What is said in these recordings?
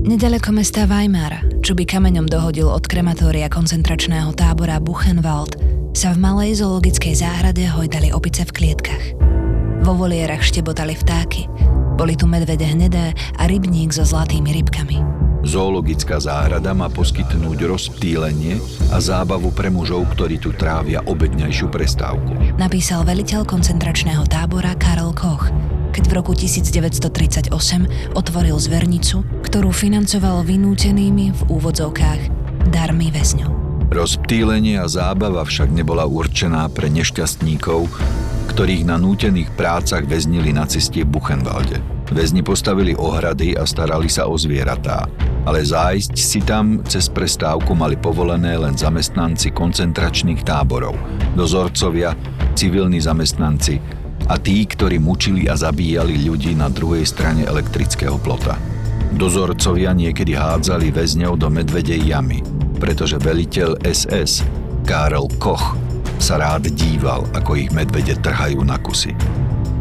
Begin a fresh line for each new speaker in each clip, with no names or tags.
Nedaleko mesta Weimar, čo by kameňom dohodil od krematória koncentračného tábora Buchenwald, sa v malej zoologickej záhrade hojdali opice v klietkach. Vo volierach štebotali vtáky, boli tu medvede hnedé a rybník so zlatými rybkami.
Zoologická záhrada má poskytnúť rozptýlenie a zábavu pre mužov, ktorí tu trávia obednejšiu prestávku.
Napísal veliteľ koncentračného tábora Karel Koch, v roku 1938 otvoril zvernicu, ktorú financoval vynútenými v úvodzovkách darmi väzňov.
Rozptýlenie a zábava však nebola určená pre nešťastníkov, ktorých na nútených prácach väznili nacisti v Buchenwalde. Väzni postavili ohrady a starali sa o zvieratá, ale zájsť si tam cez prestávku mali povolené len zamestnanci koncentračných táborov, dozorcovia, civilní zamestnanci a tí, ktorí mučili a zabíjali ľudí na druhej strane elektrického plota. Dozorcovia niekedy hádzali väzňov do medvedej jamy, pretože veliteľ SS, Karel Koch, sa rád díval, ako ich medvede trhajú na kusy.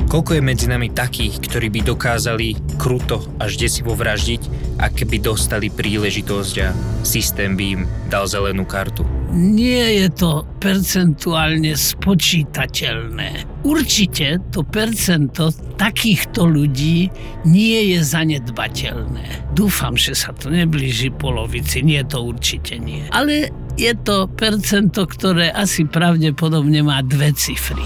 Koľko je medzi nami takých, ktorí by dokázali kruto až desivo vraždiť, ak by dostali príležitosť a systém by im dal zelenú kartu?
Nie je to percentuálne spočítateľné. Určite to percento takýchto ľudí nie je zanedbateľné. Dúfam, že sa to neblíži polovici, nie to určite nie. Ale je to percento, ktoré asi pravdepodobne má dve cifry.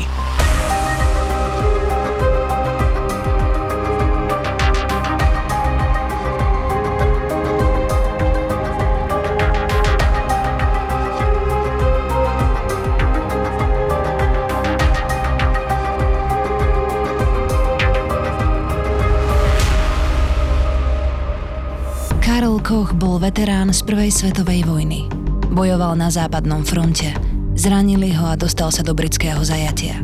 Veterán z prvej svetovej vojny. Bojoval na západnom fronte. Zranili ho a dostal sa do britského zajatia.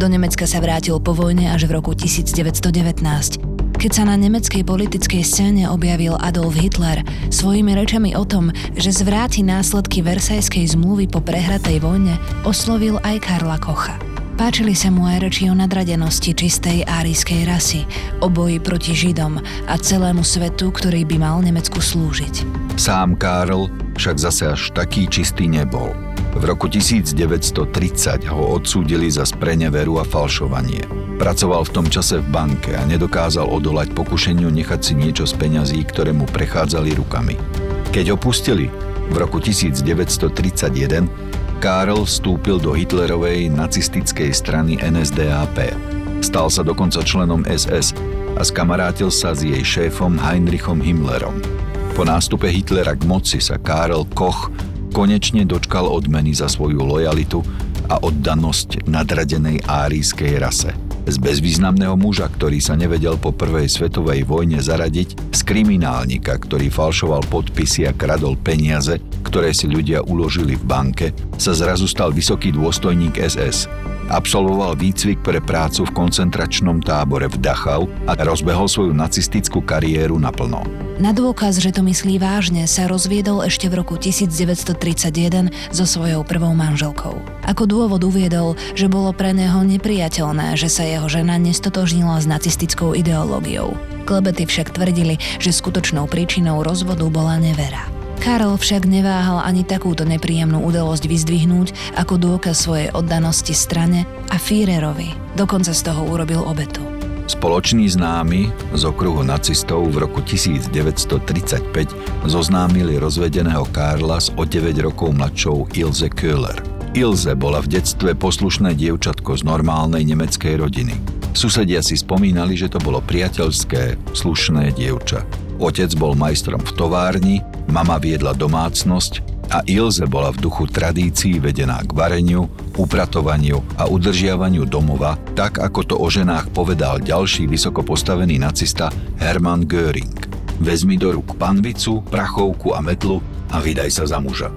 Do Nemecka sa vrátil po vojne až v roku 1919, keď sa na nemeckej politickej scéne objavil Adolf Hitler svojimi rečami o tom, že zvráti následky Versajskej zmluvy po prehratej vojne, oslovil aj Karla Kocha. Páčili sa mu aj reči o nadradenosti čistej árijskej rasy, o boji proti Židom a celému svetu, ktorý by mal Nemecku slúžiť.
Sám Karl však zase až taký čistý nebol. V roku 1930 ho odsúdili za spreneveru a falšovanie. Pracoval v tom čase v banke a nedokázal odolať pokušeniu nechať si niečo z peňazí, ktoré mu prechádzali rukami. Keď ho pustili v roku 1931, Karl vstúpil do Hitlerovej nacistickej strany NSDAP. Stal sa dokonca členom SS a skamarátil sa s jej šéfom Heinrichom Himmlerom. Po nástupe Hitlera k moci sa Karl Koch konečne dočkal odmeny za svoju lojalitu a oddanosť nadradenej árijskej rase. Z bezvýznamného muža, ktorý sa nevedel po prvej svetovej vojne zaradiť, z kriminálnika, ktorý falšoval podpisy a kradol peniaze, ktoré si ľudia uložili v banke, sa zrazu stal vysoký dôstojník SS. Absolvoval výcvik pre prácu v koncentračnom tábore v Dachau a rozbehol svoju nacistickú kariéru naplno.
Na dôkaz, že to myslí vážne, sa rozviedol ešte v roku 1931 so svojou prvou manželkou. Ako dôvod uviedol, že bolo pre neho nepriateľné, že sa jeho žena nestotožnila s nacistickou ideológiou. Klebety však tvrdili, že skutočnou príčinou rozvodu bola nevera. Karol však neváhal ani takúto nepríjemnú udalosť vyzdvihnúť ako dôkaz svojej oddanosti strane a Führerovi. Dokonca z toho urobil obetu.
Spoloční známi z okruhu nacistov v roku 1935 zoznámili rozvedeného Karla s o 9 rokov mladšou Ilze Köhler. Ilze bola v detstve poslušné dievčatko z normálnej nemeckej rodiny. Susedia si spomínali, že to bolo priateľské, slušné dievča. Otec bol majstrom v továrni, mama viedla domácnosť a Ilze bola v duchu tradícií vedená k vareniu, upratovaniu a udržiavaniu domova, tak ako to o ženách povedal ďalší vysoko postavený nacista Hermann Göring. Vezmi do rúk panvicu, prachovku a metlu a vydaj sa za muža.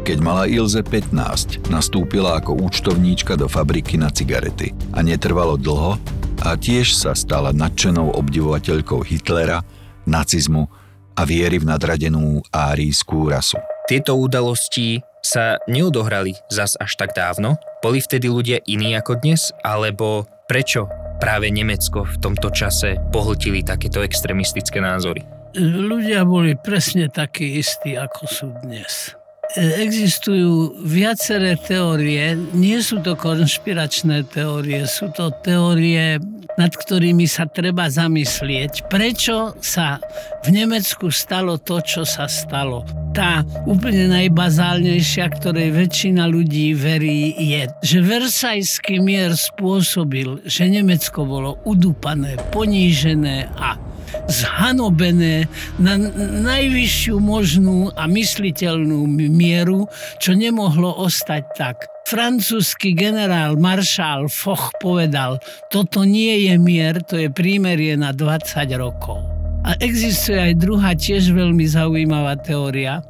Keď mala Ilze 15, nastúpila ako účtovníčka do fabriky na cigarety a netrvalo dlho a tiež sa stala nadšenou obdivovateľkou Hitlera, nacizmu a viery v nadradenú árijskú rasu.
Tieto udalosti sa neodohrali zas až tak dávno? Boli vtedy ľudia iní ako dnes? Alebo prečo práve Nemecko v tomto čase pohltili takéto extremistické názory?
Ľudia boli presne takí istí, ako sú dnes existujú viaceré teórie, nie sú to konšpiračné teórie, sú to teórie, nad ktorými sa treba zamyslieť, prečo sa v Nemecku stalo to, čo sa stalo. Tá úplne najbazálnejšia, ktorej väčšina ľudí verí, je, že Versajský mier spôsobil, že Nemecko bolo udúpané, ponížené a zhanobené na najvyššiu možnú a mysliteľnú mieru, čo nemohlo ostať tak. Francúzsky generál maršál Foch povedal, toto nie je mier, to je prímerie na 20 rokov. A existuje aj druhá tiež veľmi zaujímavá teória,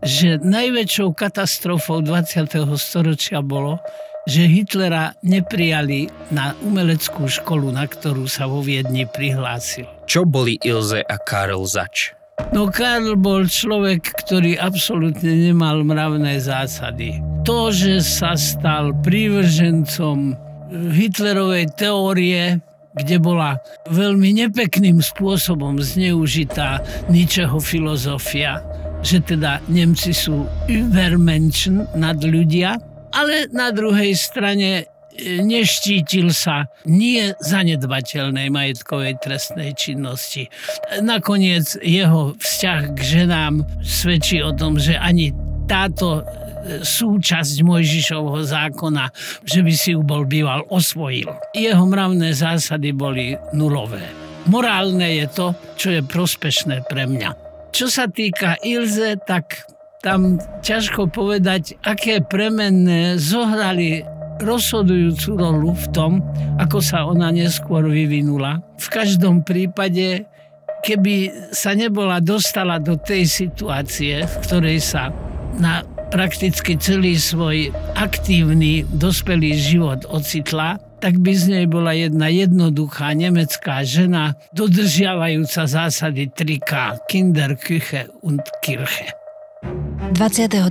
že najväčšou katastrofou 20. storočia bolo, že Hitlera neprijali na umeleckú školu, na ktorú sa vo Viedni prihlásil.
Čo boli Ilze a Karl zač?
No Karl bol človek, ktorý absolútne nemal mravné zásady. To, že sa stal prívržencom Hitlerovej teórie, kde bola veľmi nepekným spôsobom zneužitá ničeho filozofia, že teda Nemci sú übermenschen nad ľudia, ale na druhej strane neštítil sa nie zanedbateľnej majetkovej trestnej činnosti. Nakoniec jeho vzťah k ženám svedčí o tom, že ani táto e, súčasť Mojžišovho zákona, že by si ju bol býval osvojil. Jeho mravné zásady boli nulové. Morálne je to, čo je prospešné pre mňa. Čo sa týka Ilze, tak tam ťažko povedať, aké premenné zohrali rozhodujúcu rolu v tom, ako sa ona neskôr vyvinula. V každom prípade, keby sa nebola dostala do tej situácie, v ktorej sa na prakticky celý svoj aktívny dospelý život ocitla, tak by z nej bola jedna jednoduchá nemecká žena, dodržiavajúca zásady 3K, Kinder, Küche und Kirche.
29.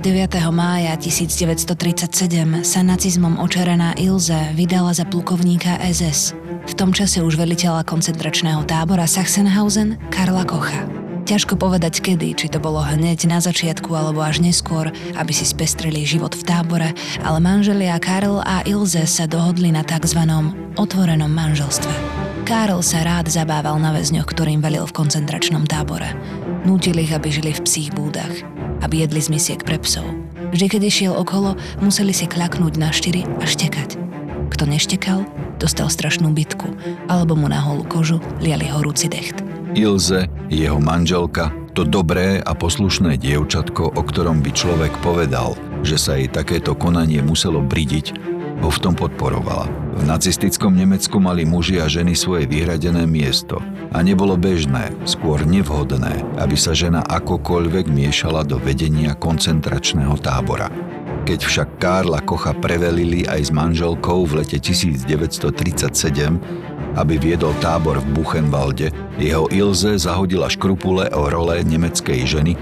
mája 1937 sa nacizmom očarená Ilze vydala za plukovníka SS, v tom čase už veliteľa koncentračného tábora Sachsenhausen Karla Kocha. Ťažko povedať kedy, či to bolo hneď na začiatku alebo až neskôr, aby si spestrili život v tábore, ale manželia Karl a Ilze sa dohodli na tzv. otvorenom manželstve. Karl sa rád zabával na väzňoch, ktorým velil v koncentračnom tábore. Nútil ich, aby žili v psích búdach aby jedli z misiek pre psov. Vždy, keď išiel okolo, museli si klaknúť na štyri a štekať. Kto neštekal, dostal strašnú bitku, alebo mu na holú kožu liali horúci decht.
Ilze, jeho manželka, to dobré a poslušné dievčatko, o ktorom by človek povedal, že sa jej takéto konanie muselo bridiť, ho v tom podporovala. V nacistickom Nemecku mali muži a ženy svoje vyhradené miesto a nebolo bežné, skôr nevhodné, aby sa žena akokoľvek miešala do vedenia koncentračného tábora. Keď však Karla Kocha prevelili aj s manželkou v lete 1937, aby viedol tábor v Buchenwalde, jeho Ilze zahodila škrupule o role nemeckej ženy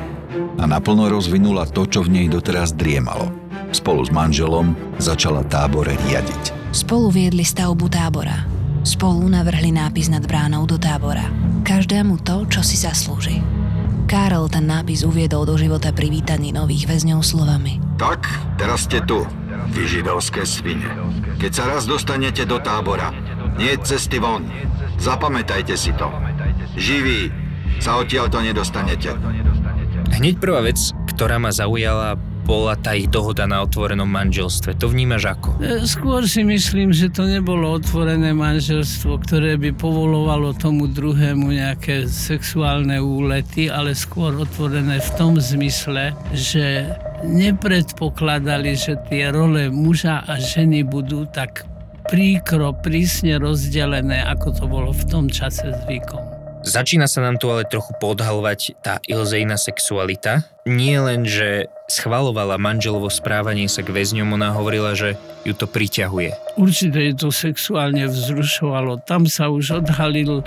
a naplno rozvinula to, čo v nej doteraz driemalo – Spolu s manželom začala tábore riadiť.
Spolu viedli stavbu tábora. Spolu navrhli nápis nad bránou do tábora. Každému to, čo si zaslúži. Karol ten nápis uviedol do života pri vítaní nových väzňov slovami.
Tak, teraz ste tu, vy židovské svine. Keď sa raz dostanete do tábora, nie cesty von. Zapamätajte si to. Živí sa odtiaľ to nedostanete.
Hneď prvá vec, ktorá ma zaujala, bola tá ich dohoda na otvorenom manželstve. To vnímaš ako?
E, skôr si myslím, že to nebolo otvorené manželstvo, ktoré by povolovalo tomu druhému nejaké sexuálne úlety, ale skôr otvorené v tom zmysle, že nepredpokladali, že tie role muža a ženy budú tak príkro, prísne rozdelené, ako to bolo v tom čase zvykom.
Začína sa nám tu ale trochu podhalovať tá Ilzejna sexualita. Nie len, že schvalovala manželovo správanie sa k väzňom, ona hovorila, že ju to priťahuje.
Určite je to sexuálne vzrušovalo. Tam sa už odhalil e,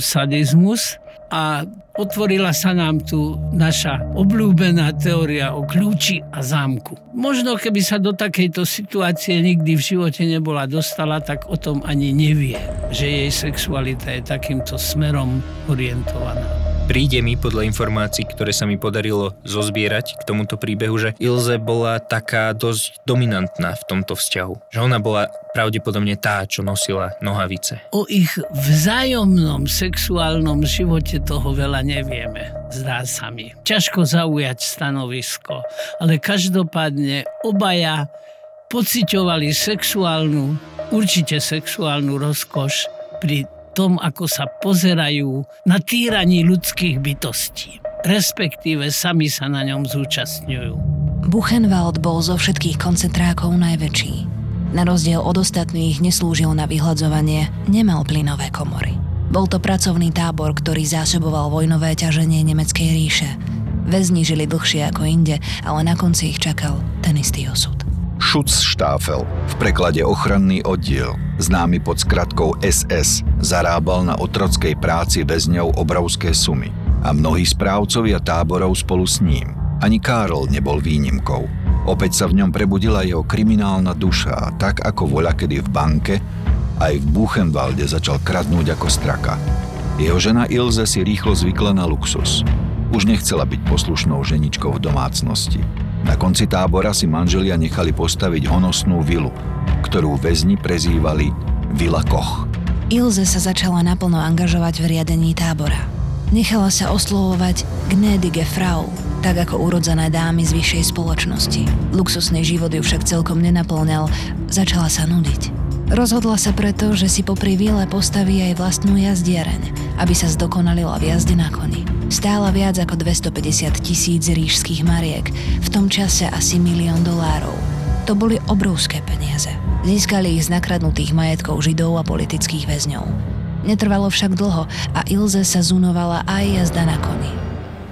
sadizmus a otvorila sa nám tu naša obľúbená teória o kľúči a zámku. Možno keby sa do takejto situácie nikdy v živote nebola dostala, tak o tom ani nevie, že jej sexualita je takýmto smerom orientovaná.
Príde mi podľa informácií, ktoré sa mi podarilo zozbierať k tomuto príbehu, že Ilze bola taká dosť dominantná v tomto vzťahu. Že ona bola pravdepodobne tá, čo nosila nohavice.
O ich vzájomnom sexuálnom živote toho veľa nevieme, zdá sa mi. Ťažko zaujať stanovisko, ale každopádne obaja pociťovali sexuálnu, určite sexuálnu rozkoš pri tom, ako sa pozerajú na týraní ľudských bytostí. Respektíve sami sa na ňom zúčastňujú.
Buchenwald bol zo všetkých koncentrákov najväčší. Na rozdiel od ostatných neslúžil na vyhľadzovanie, nemal plynové komory. Bol to pracovný tábor, ktorý zásoboval vojnové ťaženie Nemeckej ríše. Väzni žili dlhšie ako inde, ale na konci ich čakal ten istý osud.
Schutzstaffel, v preklade ochranný oddiel, známy pod skratkou SS, zarábal na otrockej práci väzňov obrovské sumy. A mnohí správcovia táborov spolu s ním. Ani Karl nebol výnimkou. Opäť sa v ňom prebudila jeho kriminálna duša a tak ako voľa kedy v banke, aj v Buchenwalde začal kradnúť ako straka. Jeho žena Ilze si rýchlo zvykla na luxus. Už nechcela byť poslušnou ženičkou v domácnosti. Na konci tábora si manželia nechali postaviť honosnú vilu, ktorú väzni prezývali Vila Koch.
Ilze sa začala naplno angažovať v riadení tábora. Nechala sa oslovovať Gnädige Frau, tak ako urodzené dámy z vyššej spoločnosti. Luxusný život ju však celkom nenaplňal, začala sa nudiť. Rozhodla sa preto, že si popri vile postaví aj vlastnú jazdiareň, aby sa zdokonalila v jazde na koni. Stála viac ako 250 tisíc rížských mariek, v tom čase asi milión dolárov. To boli obrovské peniaze. Získali ich z nakradnutých majetkov židov a politických väzňov. Netrvalo však dlho a Ilze sa zunovala aj jazda na koni.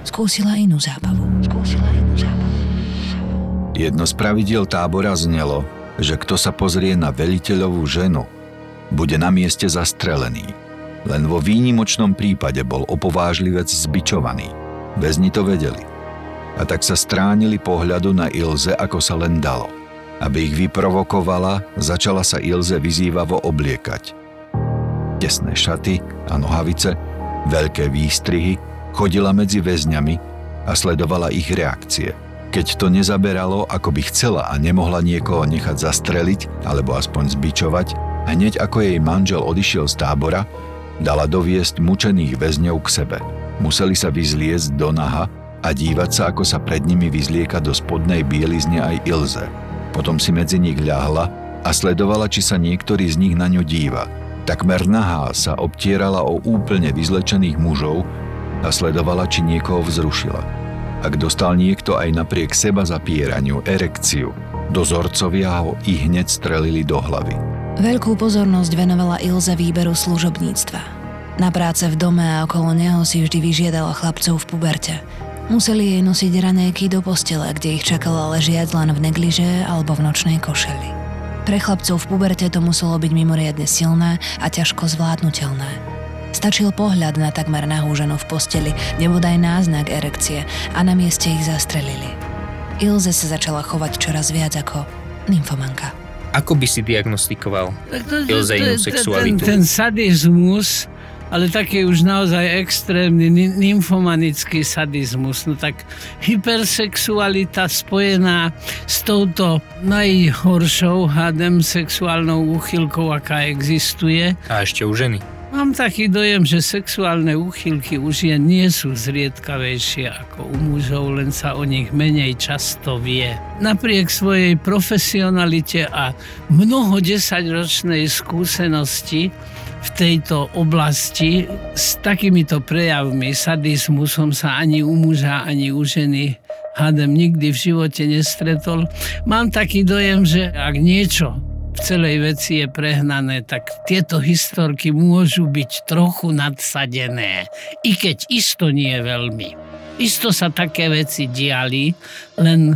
Skúsila inú zábavu. Skúsila inú zábavu.
Jedno z pravidiel tábora znelo, že kto sa pozrie na veliteľovú ženu, bude na mieste zastrelený – len vo výnimočnom prípade bol opovážlivec zbičovaný. Väzni to vedeli. A tak sa stránili pohľadu na Ilze, ako sa len dalo. Aby ich vyprovokovala, začala sa Ilze vyzývavo obliekať. Tesné šaty a nohavice, veľké výstrihy, chodila medzi väzňami a sledovala ich reakcie. Keď to nezaberalo, ako by chcela a nemohla niekoho nechať zastreliť alebo aspoň zbičovať, hneď ako jej manžel odišiel z tábora, Dala doviesť mučených väzňov k sebe. Museli sa vyzliesť do naha a dívať sa, ako sa pred nimi vyzlieka do spodnej bielizne aj Ilze. Potom si medzi nich ľahla a sledovala, či sa niektorý z nich na ňu díva. Takmer nahá sa obtierala o úplne vyzlečených mužov a sledovala, či niekoho vzrušila. Ak dostal niekto aj napriek seba zapieraniu erekciu, dozorcovia ho i hneď strelili do hlavy.
Veľkú pozornosť venovala Ilze výberu služobníctva. Na práce v dome a okolo neho si vždy vyžiadala chlapcov v puberte. Museli jej nosiť ranéky do postele, kde ich čakala ležiac len v negliže alebo v nočnej košeli. Pre chlapcov v puberte to muselo byť mimoriadne silné a ťažko zvládnutelné. Stačil pohľad na takmer nahú ženu v posteli, nebodaj náznak erekcie a na mieste ich zastrelili. Ilze sa začala chovať čoraz viac ako nymfomanka.
Ako by si diagnostikoval Ilzejnú sexualitu?
Ten, ten sadizmus, ale taký už naozaj extrémny nymfomanický sadizmus. No tak hypersexualita spojená s touto najhoršou, hádem, sexuálnou úchylkou, aká existuje.
A ešte u ženy.
Mám taký dojem, že sexuálne úchylky už je nie sú zriedkavejšie ako u mužov, len sa o nich menej často vie. Napriek svojej profesionalite a mnoho desaťročnej skúsenosti v tejto oblasti s takýmito prejavmi sadizmu som sa ani u muža, ani u ženy hádem nikdy v živote nestretol. Mám taký dojem, že ak niečo v celej veci je prehnané, tak tieto historky môžu byť trochu nadsadené, i keď isto nie veľmi. Isto sa také veci diali, len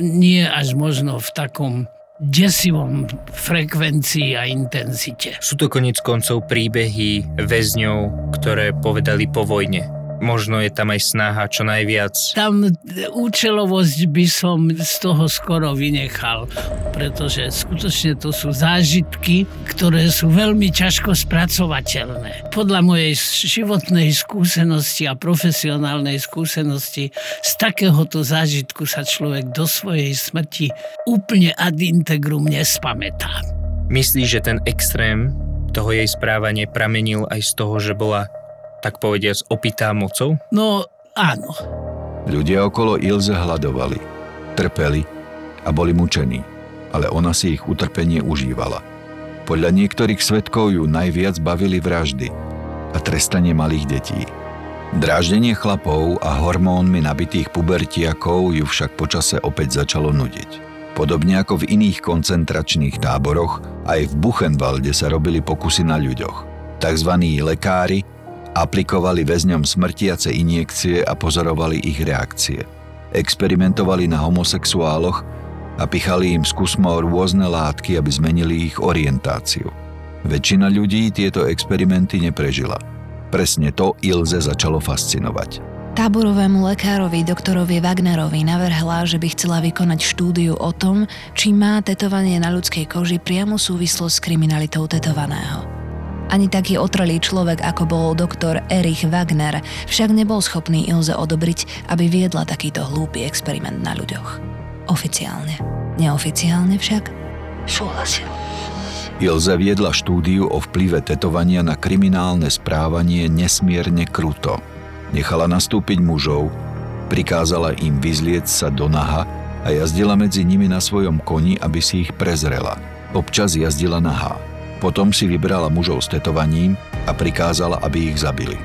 nie až možno v takom desivom frekvencii a intenzite.
Sú to konec koncov príbehy väzňov, ktoré povedali po vojne možno je tam aj snaha čo najviac.
Tam účelovosť by som z toho skoro vynechal, pretože skutočne to sú zážitky, ktoré sú veľmi ťažko spracovateľné. Podľa mojej životnej skúsenosti a profesionálnej skúsenosti z takéhoto zážitku sa človek do svojej smrti úplne ad integrum nespamätá.
Myslíš, že ten extrém toho jej správania pramenil aj z toho, že bola tak povediac, opitá mocou?
No, áno.
Ľudia okolo Ilze hľadovali, trpeli a boli mučení, ale ona si ich utrpenie užívala. Podľa niektorých svetkov ju najviac bavili vraždy a trestanie malých detí. Dráždenie chlapov a hormónmi nabitých pubertiakov ju však počase opäť začalo nudiť. Podobne ako v iných koncentračných táboroch, aj v Buchenwalde sa robili pokusy na ľuďoch. Takzvaní lekári Aplikovali väzňom smrtiace injekcie a pozorovali ich reakcie. Experimentovali na homosexuáloch a pichali im z rôzne látky, aby zmenili ich orientáciu. Väčšina ľudí tieto experimenty neprežila. Presne to Ilze začalo fascinovať.
Táborovému lekárovi doktorovi Wagnerovi navrhla, že by chcela vykonať štúdiu o tom, či má tetovanie na ľudskej koži priamu súvislosť s kriminalitou tetovaného. Ani taký otrelý človek, ako bol doktor Erich Wagner, však nebol schopný Ilze odobriť, aby viedla takýto hlúpy experiment na ľuďoch. Oficiálne. Neoficiálne však súhlasil.
Ilze viedla štúdiu o vplyve tetovania na kriminálne správanie nesmierne kruto. Nechala nastúpiť mužov, prikázala im vyzlieť sa do naha a jazdila medzi nimi na svojom koni, aby si ich prezrela. Občas jazdila nahá. Potom si vybrala mužov s tetovaním a prikázala, aby ich zabili.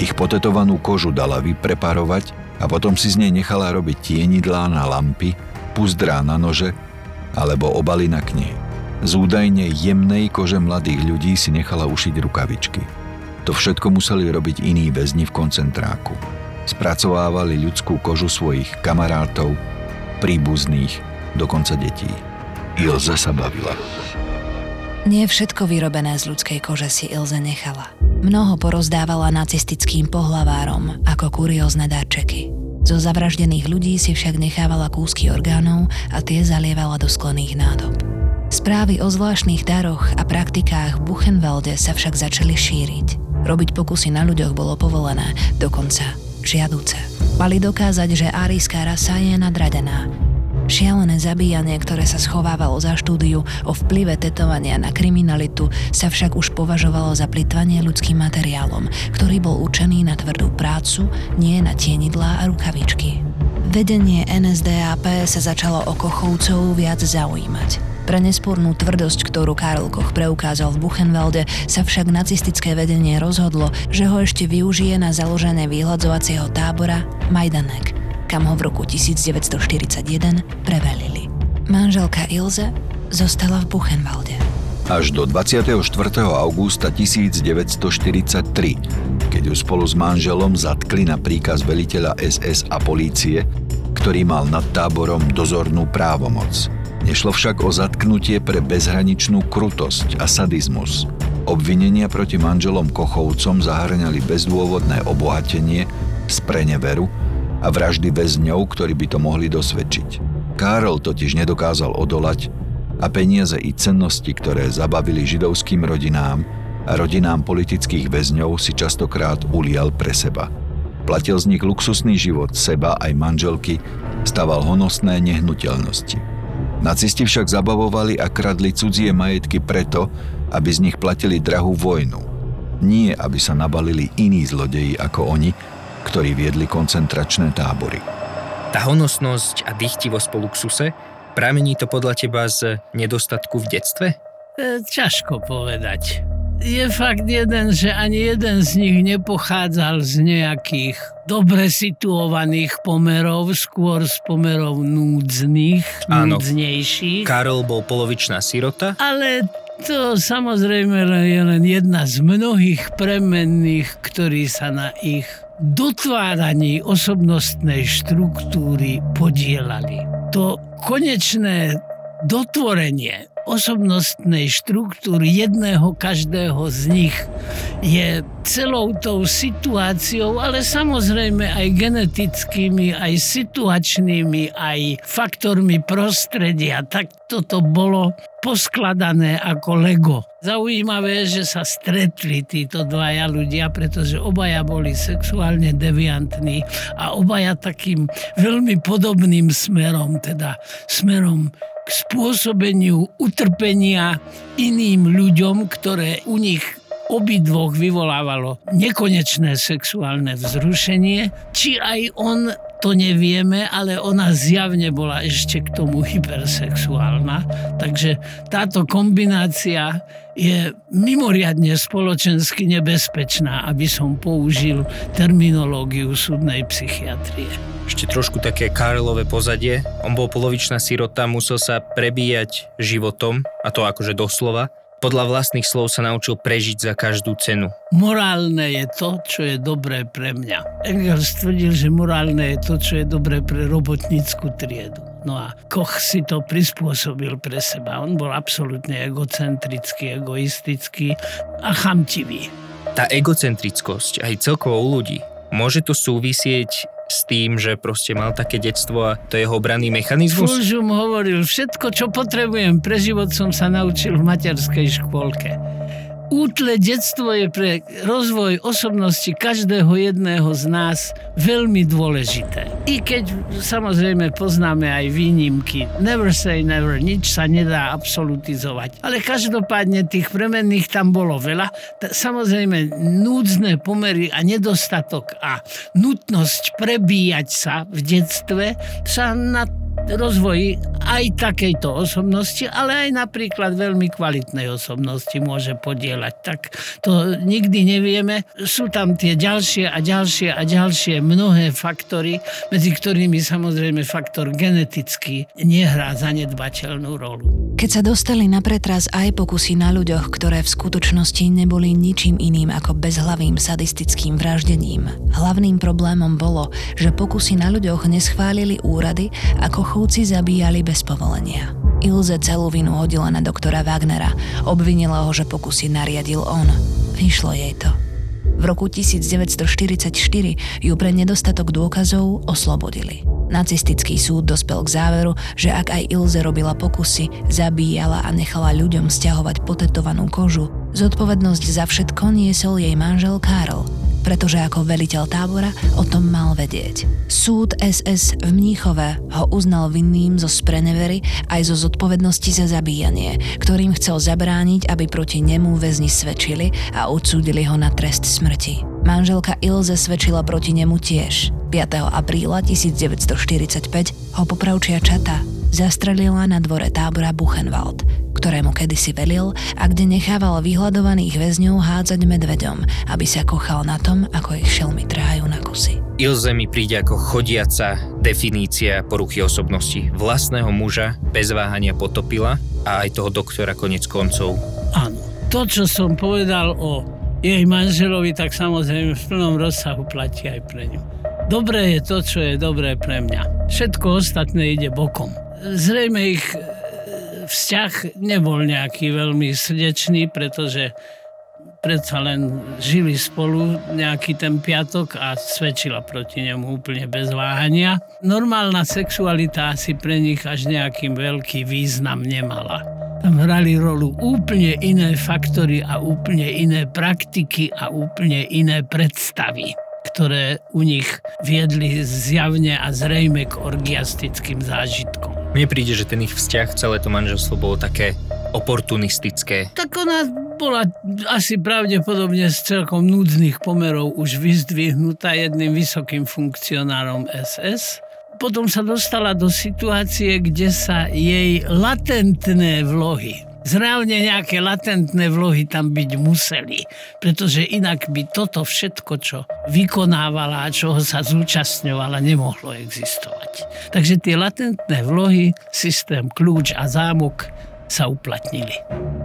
Ich potetovanú kožu dala vypreparovať a potom si z nej nechala robiť tienidlá na lampy, puzdrá na nože alebo obaly na knihy. Z údajne jemnej kože mladých ľudí si nechala ušiť rukavičky. To všetko museli robiť iní väzni v koncentráku. Spracovávali ľudskú kožu svojich kamarátov, príbuzných, dokonca detí. Ilze sa bavila.
Nie všetko vyrobené z ľudskej kože si Ilze nechala. Mnoho porozdávala nacistickým pohlavárom ako kuriózne darčeky. Zo zavraždených ľudí si však nechávala kúsky orgánov a tie zalievala do sklených nádob. Správy o zvláštnych daroch a praktikách v Buchenwalde sa však začali šíriť. Robiť pokusy na ľuďoch bolo povolené, dokonca žiaduce. Mali dokázať, že árijská rasa je nadradená Šialené zabíjanie, ktoré sa schovávalo za štúdiu o vplyve tetovania na kriminalitu, sa však už považovalo za plitvanie ľudským materiálom, ktorý bol učený na tvrdú prácu, nie na tienidlá a rukavičky. Vedenie NSDAP sa začalo o Kochovcov viac zaujímať. Pre nespornú tvrdosť, ktorú Karl Koch preukázal v Buchenwalde, sa však nacistické vedenie rozhodlo, že ho ešte využije na založenie vyhľadzovacieho tábora Majdanek – kam ho v roku 1941 prevelili. Manželka Ilze zostala v Buchenwalde.
Až do 24. augusta 1943, keď ju spolu s manželom zatkli na príkaz veliteľa SS a polície, ktorý mal nad táborom dozornú právomoc. Nešlo však o zatknutie pre bezhraničnú krutosť a sadizmus. Obvinenia proti manželom Kochovcom zahrňali bezdôvodné obohatenie, spreneveru a vraždy väzňov, ktorí by to mohli dosvedčiť. Karol totiž nedokázal odolať a peniaze i cennosti, ktoré zabavili židovským rodinám a rodinám politických väzňov si častokrát ulial pre seba. Platil z nich luxusný život seba aj manželky, staval honosné nehnuteľnosti. Nacisti však zabavovali a kradli cudzie majetky preto, aby z nich platili drahú vojnu. Nie, aby sa nabalili iní zlodeji ako oni, ktorí viedli koncentračné tábory.
Tá honosnosť a dychtivosť po luxuse, pramení to podľa teba z nedostatku v detstve?
E, ťažko povedať. Je fakt jeden, že ani jeden z nich nepochádzal z nejakých dobre situovaných pomerov, skôr z pomerov núdznych,
Áno.
núdznejších.
Karol bol polovičná sirota,
Ale to samozrejme je len jedna z mnohých premenných, ktorí sa na ich dotváraní osobnostnej štruktúry podielali. To konečné dotvorenie osobnostnej štruktúry jedného každého z nich je celou tou situáciou, ale samozrejme aj genetickými, aj situačnými, aj faktormi prostredia. Tak toto bolo poskladané ako Lego. Zaujímavé že sa stretli títo dvaja ľudia, pretože obaja boli sexuálne deviantní a obaja takým veľmi podobným smerom, teda smerom k spôsobeniu utrpenia iným ľuďom, ktoré u nich obidvoch vyvolávalo nekonečné sexuálne vzrušenie, či aj on to nevieme, ale ona zjavne bola ešte k tomu hypersexuálna. Takže táto kombinácia je mimoriadne spoločensky nebezpečná, aby som použil terminológiu súdnej psychiatrie.
ešte trošku také Karlové pozadie. On bol polovičná sirota, musel sa prebíjať životom, a to akože doslova. Podľa vlastných slov sa naučil prežiť za každú cenu.
Morálne je to, čo je dobré pre mňa. Engels tvrdil, že morálne je to, čo je dobré pre robotnícku triedu. No a Koch si to prispôsobil pre seba. On bol absolútne egocentrický, egoistický a chamtivý.
Tá egocentrickosť aj celkovo u ľudí, môže to súvisieť s tým, že proste mal také detstvo a to je jeho obranný mechanizmus?
Fulžum hovoril, všetko, čo potrebujem pre život som sa naučil v materskej škôlke. Útle detstvo je pre rozvoj osobnosti každého jedného z nás veľmi dôležité. I keď samozrejme poznáme aj výnimky. Never say never, nič sa nedá absolutizovať. Ale každopádne tých premenných tam bolo veľa. Samozrejme núdzne pomery a nedostatok a nutnosť prebíjať sa v detstve sa na rozvoji aj takejto osobnosti, ale aj napríklad veľmi kvalitnej osobnosti môže podielať. Tak to nikdy nevieme. Sú tam tie ďalšie a ďalšie a ďalšie mnohé faktory, medzi ktorými samozrejme faktor genetický nehrá zanedbateľnú rolu.
Keď sa dostali na pretras aj pokusy na ľuďoch, ktoré v skutočnosti neboli ničím iným ako bezhlavým sadistickým vraždením, hlavným problémom bolo, že pokusy na ľuďoch neschválili úrady ako chovci zabíjali bez povolenia. Ilze celú vinu hodila na doktora Wagnera, obvinila ho, že pokusy nariadil on. Vyšlo jej to. V roku 1944 ju pre nedostatok dôkazov oslobodili. Nacistický súd dospel k záveru, že ak aj Ilze robila pokusy, zabíjala a nechala ľuďom stiahovať potetovanú kožu, zodpovednosť za všetko niesol jej manžel Karl, pretože ako veliteľ tábora o tom mal vedieť. Súd SS v Mníchove ho uznal vinným zo sprenevery aj zo zodpovednosti za zabíjanie, ktorým chcel zabrániť, aby proti nemu väzni svedčili a odsúdili ho na trest smrti. Manželka Ilze svedčila proti nemu tiež. 5. apríla 1945 ho popravčia čata zastrelila na dvore tábora Buchenwald, ktorému kedysi velil a kde nechával vyhľadovaných väzňov hádzať medveďom, aby sa kochal na tom, ako ich šelmy trhajú na kusy.
Ilze mi príde ako chodiaca definícia poruchy osobnosti. Vlastného muža bez váhania potopila a aj toho doktora konec koncov.
Áno. To, čo som povedal o jej manželovi, tak samozrejme v plnom rozsahu platí aj pre ňu. Dobré je to, čo je dobré pre mňa. Všetko ostatné ide bokom. Zrejme ich vzťah nebol nejaký veľmi srdečný, pretože predsa len žili spolu nejaký ten piatok a svedčila proti nemu úplne bez váhania. Normálna sexualita asi pre nich až nejakým veľký význam nemala. Tam hrali rolu úplne iné faktory a úplne iné praktiky a úplne iné predstavy ktoré u nich viedli zjavne a zrejme k orgiastickým zážitkom.
Mne príde, že ten ich vzťah, celé to manželstvo bolo také oportunistické.
Tak ona bola asi pravdepodobne z celkom núdznych pomerov už vyzdvihnutá jedným vysokým funkcionárom SS. Potom sa dostala do situácie, kde sa jej latentné vlohy zrejme nejaké latentné vlohy tam byť museli, pretože inak by toto všetko, čo vykonávala a čoho sa zúčastňovala, nemohlo existovať. Takže tie latentné vlohy, systém kľúč a zámok sa uplatnili.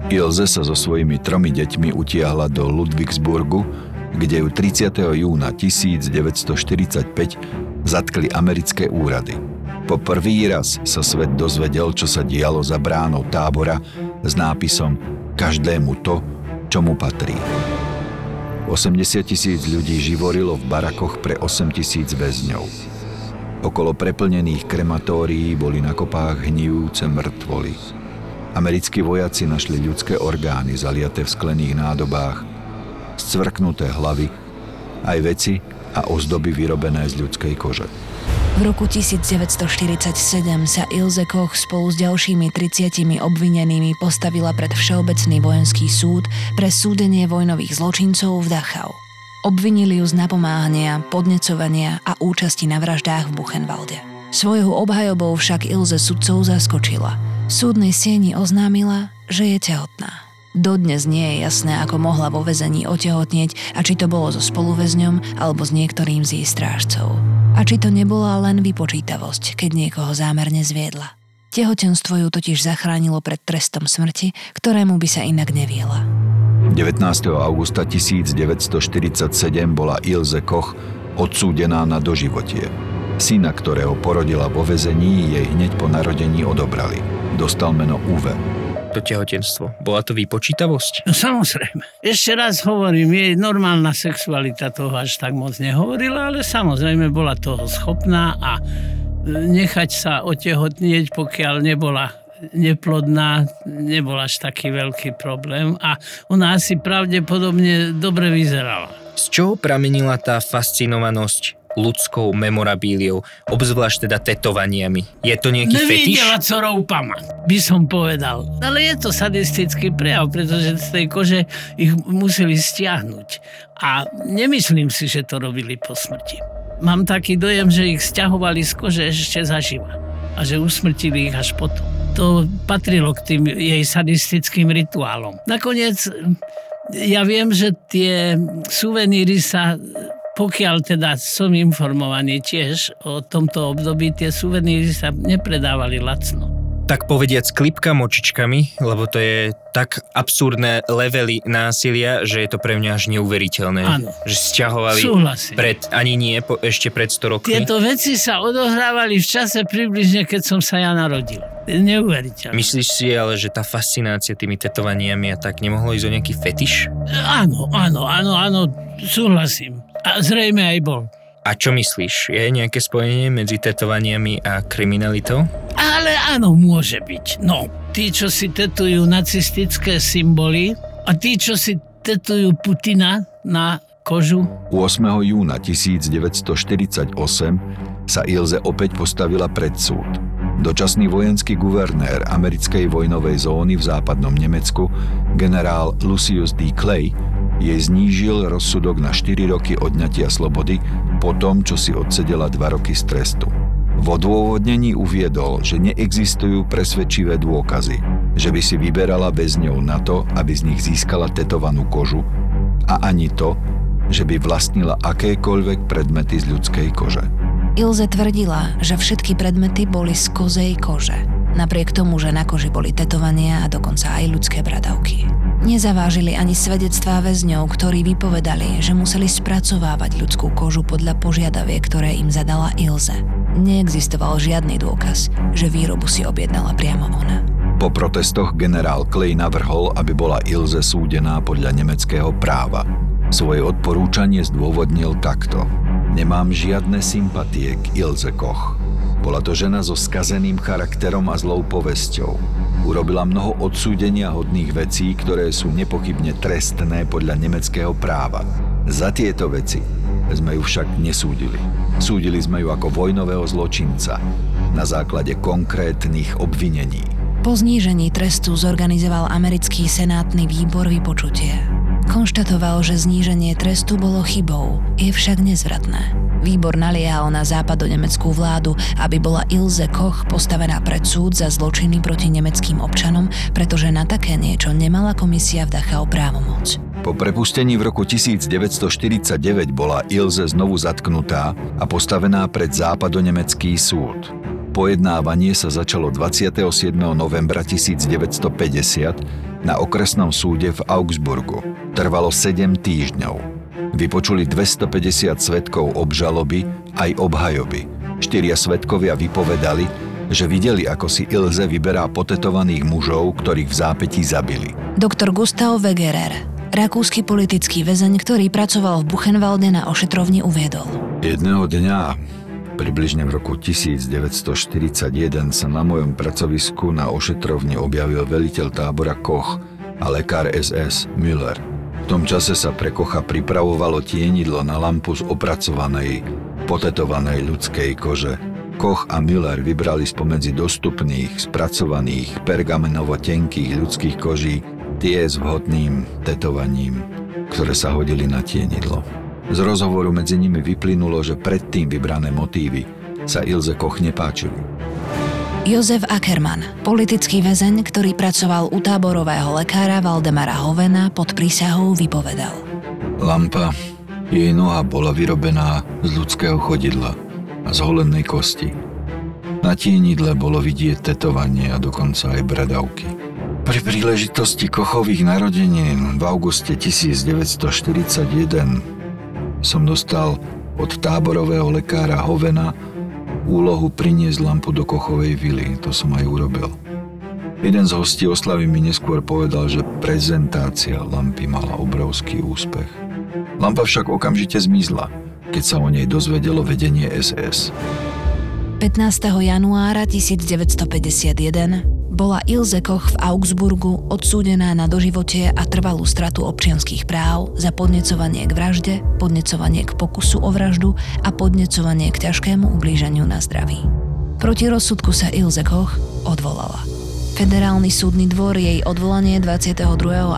Ilze sa so svojimi tromi deťmi utiahla do Ludwigsburgu, kde ju 30. júna 1945 zatkli americké úrady. Po prvý raz sa svet dozvedel, čo sa dialo za bránou tábora s nápisom Každému to, čo mu patrí. 80 tisíc ľudí živorilo v barakoch pre 8 tisíc väzňov. Okolo preplnených krematórií boli na kopách hnijúce mŕtvoly. Americkí vojaci našli ľudské orgány zaliaté v sklených nádobách, scvrknuté hlavy, aj veci a ozdoby vyrobené z ľudskej kože.
V roku 1947 sa Ilze Koch spolu s ďalšími 30 obvinenými postavila pred Všeobecný vojenský súd pre súdenie vojnových zločincov v Dachau. Obvinili ju z napomáhania, podnecovania a účasti na vraždách v Buchenwalde. Svojou obhajobou však Ilze sudcov zaskočila. Súdnej sieni oznámila, že je tehotná. Dodnes nie je jasné, ako mohla vo vezení otehotnieť a či to bolo so spoluväzňom alebo s niektorým z jej strážcov. A či to nebola len vypočítavosť, keď niekoho zámerne zviedla. Tehotenstvo ju totiž zachránilo pred trestom smrti, ktorému by sa inak neviela.
19. augusta 1947 bola Ilze Koch odsúdená na doživotie. Syna, ktorého porodila vo vezení, jej hneď po narodení odobrali. Dostal meno Uwe
to tehotenstvo? Bola to vypočítavosť?
No samozrejme. Ešte raz hovorím, jej normálna sexualita toho až tak moc nehovorila, ale samozrejme bola toho schopná a e, nechať sa otehotnieť, pokiaľ nebola neplodná, nebol až taký veľký problém a ona asi pravdepodobne dobre vyzerala.
Z čoho pramenila tá fascinovanosť ľudskou memorabíliou, obzvlášť teda tetovaniami. Je to nejaký fetiš?
Nevidela, co roupama, by som povedal. Ale je to sadistický prejav, pretože z tej kože ich museli stiahnuť. A nemyslím si, že to robili po smrti. Mám taký dojem, že ich stiahovali z kože ešte zaživa a že usmrtili ich až potom. To patrilo k tým jej sadistickým rituálom. Nakoniec ja viem, že tie suveníry sa pokiaľ teda som informovaný tiež o tomto období, tie suveníry sa nepredávali lacno.
Tak povediať s klipka močičkami, lebo to je tak absurdné levely násilia, že je to pre mňa až neuveriteľné.
Áno.
Že
Súhlasím.
pred, ani nie, po, ešte pred 100 rokmi.
Tieto veci sa odohrávali v čase približne, keď som sa ja narodil. Neuveriteľné.
Myslíš si ale, že tá fascinácia tými tetovaniami a tak nemohlo ísť o nejaký fetiš?
Áno, áno, áno, áno, súhlasím. A zrejme aj bol.
A čo myslíš? Je nejaké spojenie medzi tetovaniami a kriminalitou?
Ale áno, môže byť. No, tí, čo si tetujú nacistické symboly a tí, čo si tetujú Putina na kožu.
8. júna 1948 sa Ilze opäť postavila pred súd. Dočasný vojenský guvernér americkej vojnovej zóny v západnom Nemecku, generál Lucius D. Clay, jej znížil rozsudok na 4 roky odňatia slobody po tom, čo si odsedela 2 roky z trestu. V odôvodnení uviedol, že neexistujú presvedčivé dôkazy, že by si vyberala väzňov na to, aby z nich získala tetovanú kožu a ani to, že by vlastnila akékoľvek predmety z ľudskej kože.
Ilze tvrdila, že všetky predmety boli z kozej kože, napriek tomu, že na koži boli tetovania a dokonca aj ľudské bradavky. Nezavážili ani svedectvá väzňov, ktorí vypovedali, že museli spracovávať ľudskú kožu podľa požiadavie, ktoré im zadala Ilze. Neexistoval žiadny dôkaz, že výrobu si objednala priamo ona.
Po protestoch generál Clay navrhol, aby bola Ilze súdená podľa nemeckého práva. Svoje odporúčanie zdôvodnil takto. Nemám žiadne sympatie k Ilze Koch. Bola to žena so skazeným charakterom a zlou povesťou. Urobila mnoho odsúdenia hodných vecí, ktoré sú nepochybne trestné podľa nemeckého práva. Za tieto veci sme ju však nesúdili. Súdili sme ju ako vojnového zločinca na základe konkrétnych obvinení.
Po znížení trestu zorganizoval americký senátny výbor vypočutie. Konštatoval, že zníženie trestu bolo chybou, je však nezvratné. Výbor naliehal na západonemeckú vládu, aby bola Ilze Koch postavená pred súd za zločiny proti nemeckým občanom, pretože na také niečo nemala komisia v Dachau právomoc.
Po prepustení v roku 1949 bola Ilze znovu zatknutá a postavená pred západonemecký súd. Pojednávanie sa začalo 27. novembra 1950 na okresnom súde v Augsburgu. Trvalo 7 týždňov. Vypočuli 250 svetkov obžaloby aj obhajoby. Štyria svetkovia vypovedali, že videli, ako si Ilze vyberá potetovaných mužov, ktorých v zápätí zabili.
Doktor Gustav Wegerer, rakúsky politický väzeň, ktorý pracoval v Buchenwalde na ošetrovni, uviedol.
Jedného dňa Približne v roku 1941 sa na mojom pracovisku na ošetrovni objavil veliteľ tábora Koch a lekár SS Müller. V tom čase sa pre Kocha pripravovalo tienidlo na lampu z opracovanej, potetovanej ľudskej kože. Koch a Müller vybrali spomedzi dostupných, spracovaných, pergamenovo tenkých ľudských koží tie s vhodným tetovaním, ktoré sa hodili na tienidlo. Z rozhovoru medzi nimi vyplynulo, že predtým vybrané motívy sa Ilze Koch nepáčili.
Jozef Ackermann, politický väzeň, ktorý pracoval u táborového lekára Valdemara Hovena pod prísahou, vypovedal.
Lampa, jej noha bola vyrobená z ľudského chodidla a z holenej kosti. Na tienidle bolo vidieť tetovanie a dokonca aj bradavky. Pri príležitosti Kochových narodenín v auguste 1941 som dostal od táborového lekára Hovena úlohu priniesť lampu do Kochovej vily. To som aj urobil. Jeden z hostí oslavy mi neskôr povedal, že prezentácia lampy mala obrovský úspech. Lampa však okamžite zmizla, keď sa o nej dozvedelo vedenie SS.
15. januára 1951 bola Ilze Koch v Augsburgu odsúdená na doživotie a trvalú stratu občianských práv za podnecovanie k vražde, podnecovanie k pokusu o vraždu a podnecovanie k ťažkému ublíženiu na zdraví. Proti rozsudku sa Ilze Koch odvolala. Federálny súdny dvor jej odvolanie 22.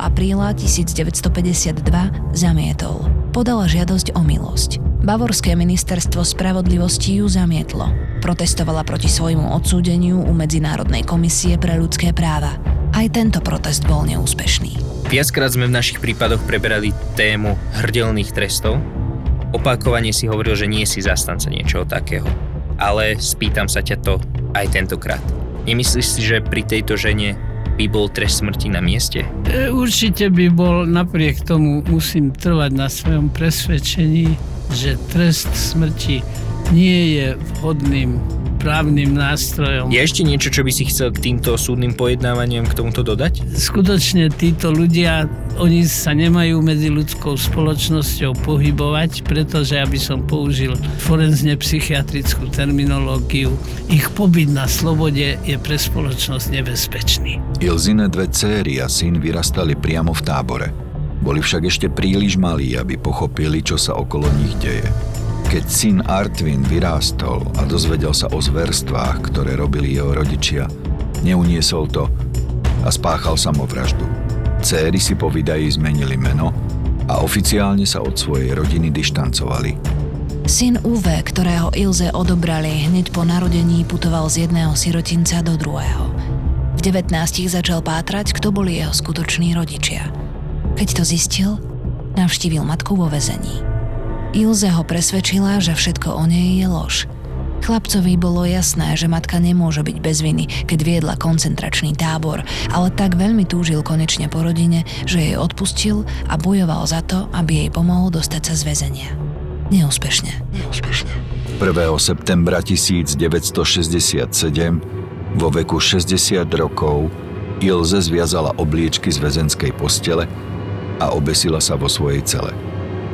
apríla 1952 zamietol. Podala žiadosť o milosť. Bavorské ministerstvo spravodlivosti ju zamietlo. Protestovala proti svojmu odsúdeniu u Medzinárodnej komisie pre ľudské práva. Aj tento protest bol neúspešný.
Viackrát sme v našich prípadoch preberali tému hrdelných trestov. Opakovane si hovoril, že nie si zastanca niečoho takého. Ale spýtam sa ťa to aj tentokrát. Nemyslíš si, že pri tejto žene by bol trest smrti na mieste?
E, určite by bol, napriek tomu musím trvať na svojom presvedčení, že trest smrti nie je vhodným právnym nástrojom.
Je ešte niečo, čo by si chcel k týmto súdnym pojednávaniam k tomuto dodať?
Skutočne títo ľudia, oni sa nemajú medzi ľudskou spoločnosťou pohybovať, pretože, aby som použil forenzne psychiatrickú terminológiu, ich pobyt na slobode je pre spoločnosť nebezpečný.
Ilzine dve céry a syn vyrastali priamo v tábore. Boli však ešte príliš malí, aby pochopili, čo sa okolo nich deje. Keď syn Artvin vyrástol a dozvedel sa o zverstvách, ktoré robili jeho rodičia, neuniesol to a spáchal samovraždu. Céry si po vydaji zmenili meno a oficiálne sa od svojej rodiny dištancovali.
Syn Uwe, ktorého Ilze odobrali hneď po narodení, putoval z jedného sirotinca do druhého. V 19 začal pátrať, kto boli jeho skutoční rodičia – keď to zistil, navštívil matku vo väzení. Ilze ho presvedčila, že všetko o nej je lož. Chlapcovi bolo jasné, že matka nemôže byť bez viny, keď viedla koncentračný tábor, ale tak veľmi túžil konečne po rodine, že jej odpustil a bojoval za to, aby jej pomohol dostať sa z väzenia. Neúspešne.
Neúspešne. 1. septembra 1967 vo veku 60 rokov Ilze zviazala obliečky z väzenskej postele a obesila sa vo svojej cele.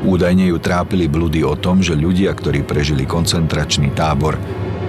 Údajne ju trápili blúdy o tom, že ľudia, ktorí prežili koncentračný tábor,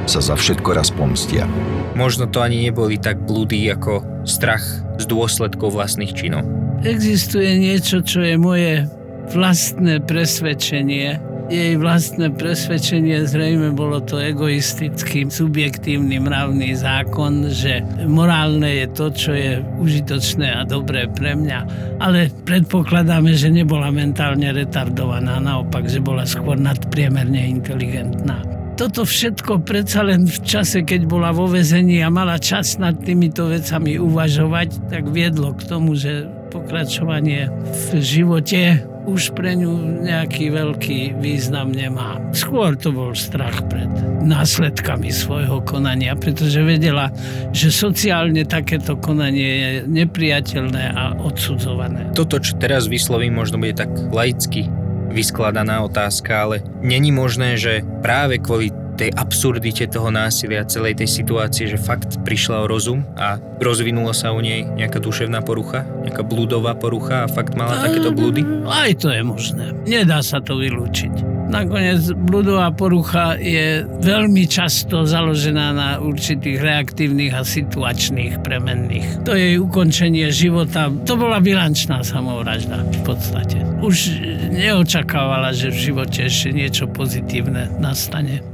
sa za všetko raz pomstia.
Možno to ani neboli tak blúdy ako strach z dôsledkov vlastných činov.
Existuje niečo, čo je moje vlastné presvedčenie jej vlastné presvedčenie zrejme bolo to egoistický, subjektívny mravný zákon, že morálne je to, čo je užitočné a dobré pre mňa. Ale predpokladáme, že nebola mentálne retardovaná, naopak, že bola skôr nadpriemerne inteligentná toto všetko predsa len v čase, keď bola vo vezení a mala čas nad týmito vecami uvažovať, tak viedlo k tomu, že pokračovanie v živote už pre ňu nejaký veľký význam nemá. Skôr to bol strach pred následkami svojho konania, pretože vedela, že sociálne takéto konanie je nepriateľné a odsudzované.
Toto, čo teraz vyslovím, možno bude tak laicky vyskladaná otázka, ale není možné, že práve kvôli tej absurdite toho násilia, celej tej situácie, že fakt prišla o rozum a rozvinulo sa u nej nejaká duševná porucha, nejaká blúdová porucha a fakt mala takéto blúdy?
Aj to je možné. Nedá sa to vylúčiť. Nakoniec bludová porucha je veľmi často založená na určitých reaktívnych a situačných premenných. To je ukončenie života. To bola bilančná samovražda v podstate. Už neočakávala, že v živote ešte niečo pozitívne nastane.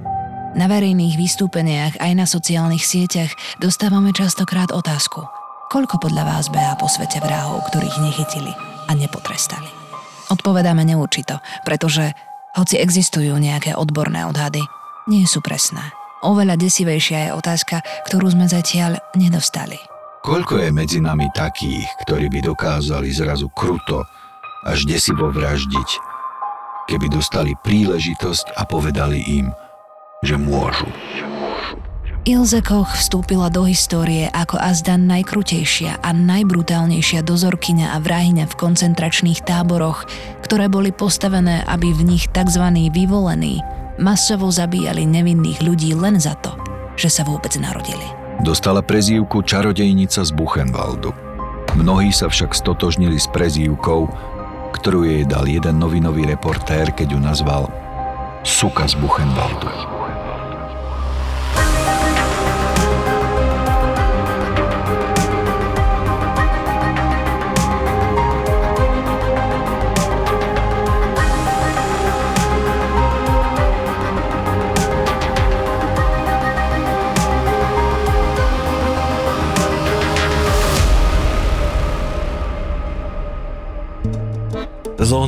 Na verejných vystúpeniach aj na sociálnych sieťach dostávame častokrát otázku. Koľko podľa vás beha po svete vrahov, ktorých nechytili a nepotrestali? Odpovedáme neurčito, pretože hoci existujú nejaké odborné odhady, nie sú presné. Oveľa desivejšia je otázka, ktorú sme zatiaľ nedostali.
Koľko je medzi nami takých, ktorí by dokázali zrazu kruto až desivo vraždiť, keby dostali príležitosť a povedali im, že môžu.
Ilze Koch vstúpila do histórie ako azda najkrutejšia a najbrutálnejšia dozorkyňa a vrahyňa v koncentračných táboroch, ktoré boli postavené, aby v nich tzv. vyvolení masovo zabíjali nevinných ľudí len za to, že sa vôbec narodili.
Dostala prezývku čarodejnica z Buchenwaldu. Mnohí sa však stotožnili s prezývkou, ktorú jej dal jeden novinový reportér, keď ju nazval Suka z Buchenwaldu.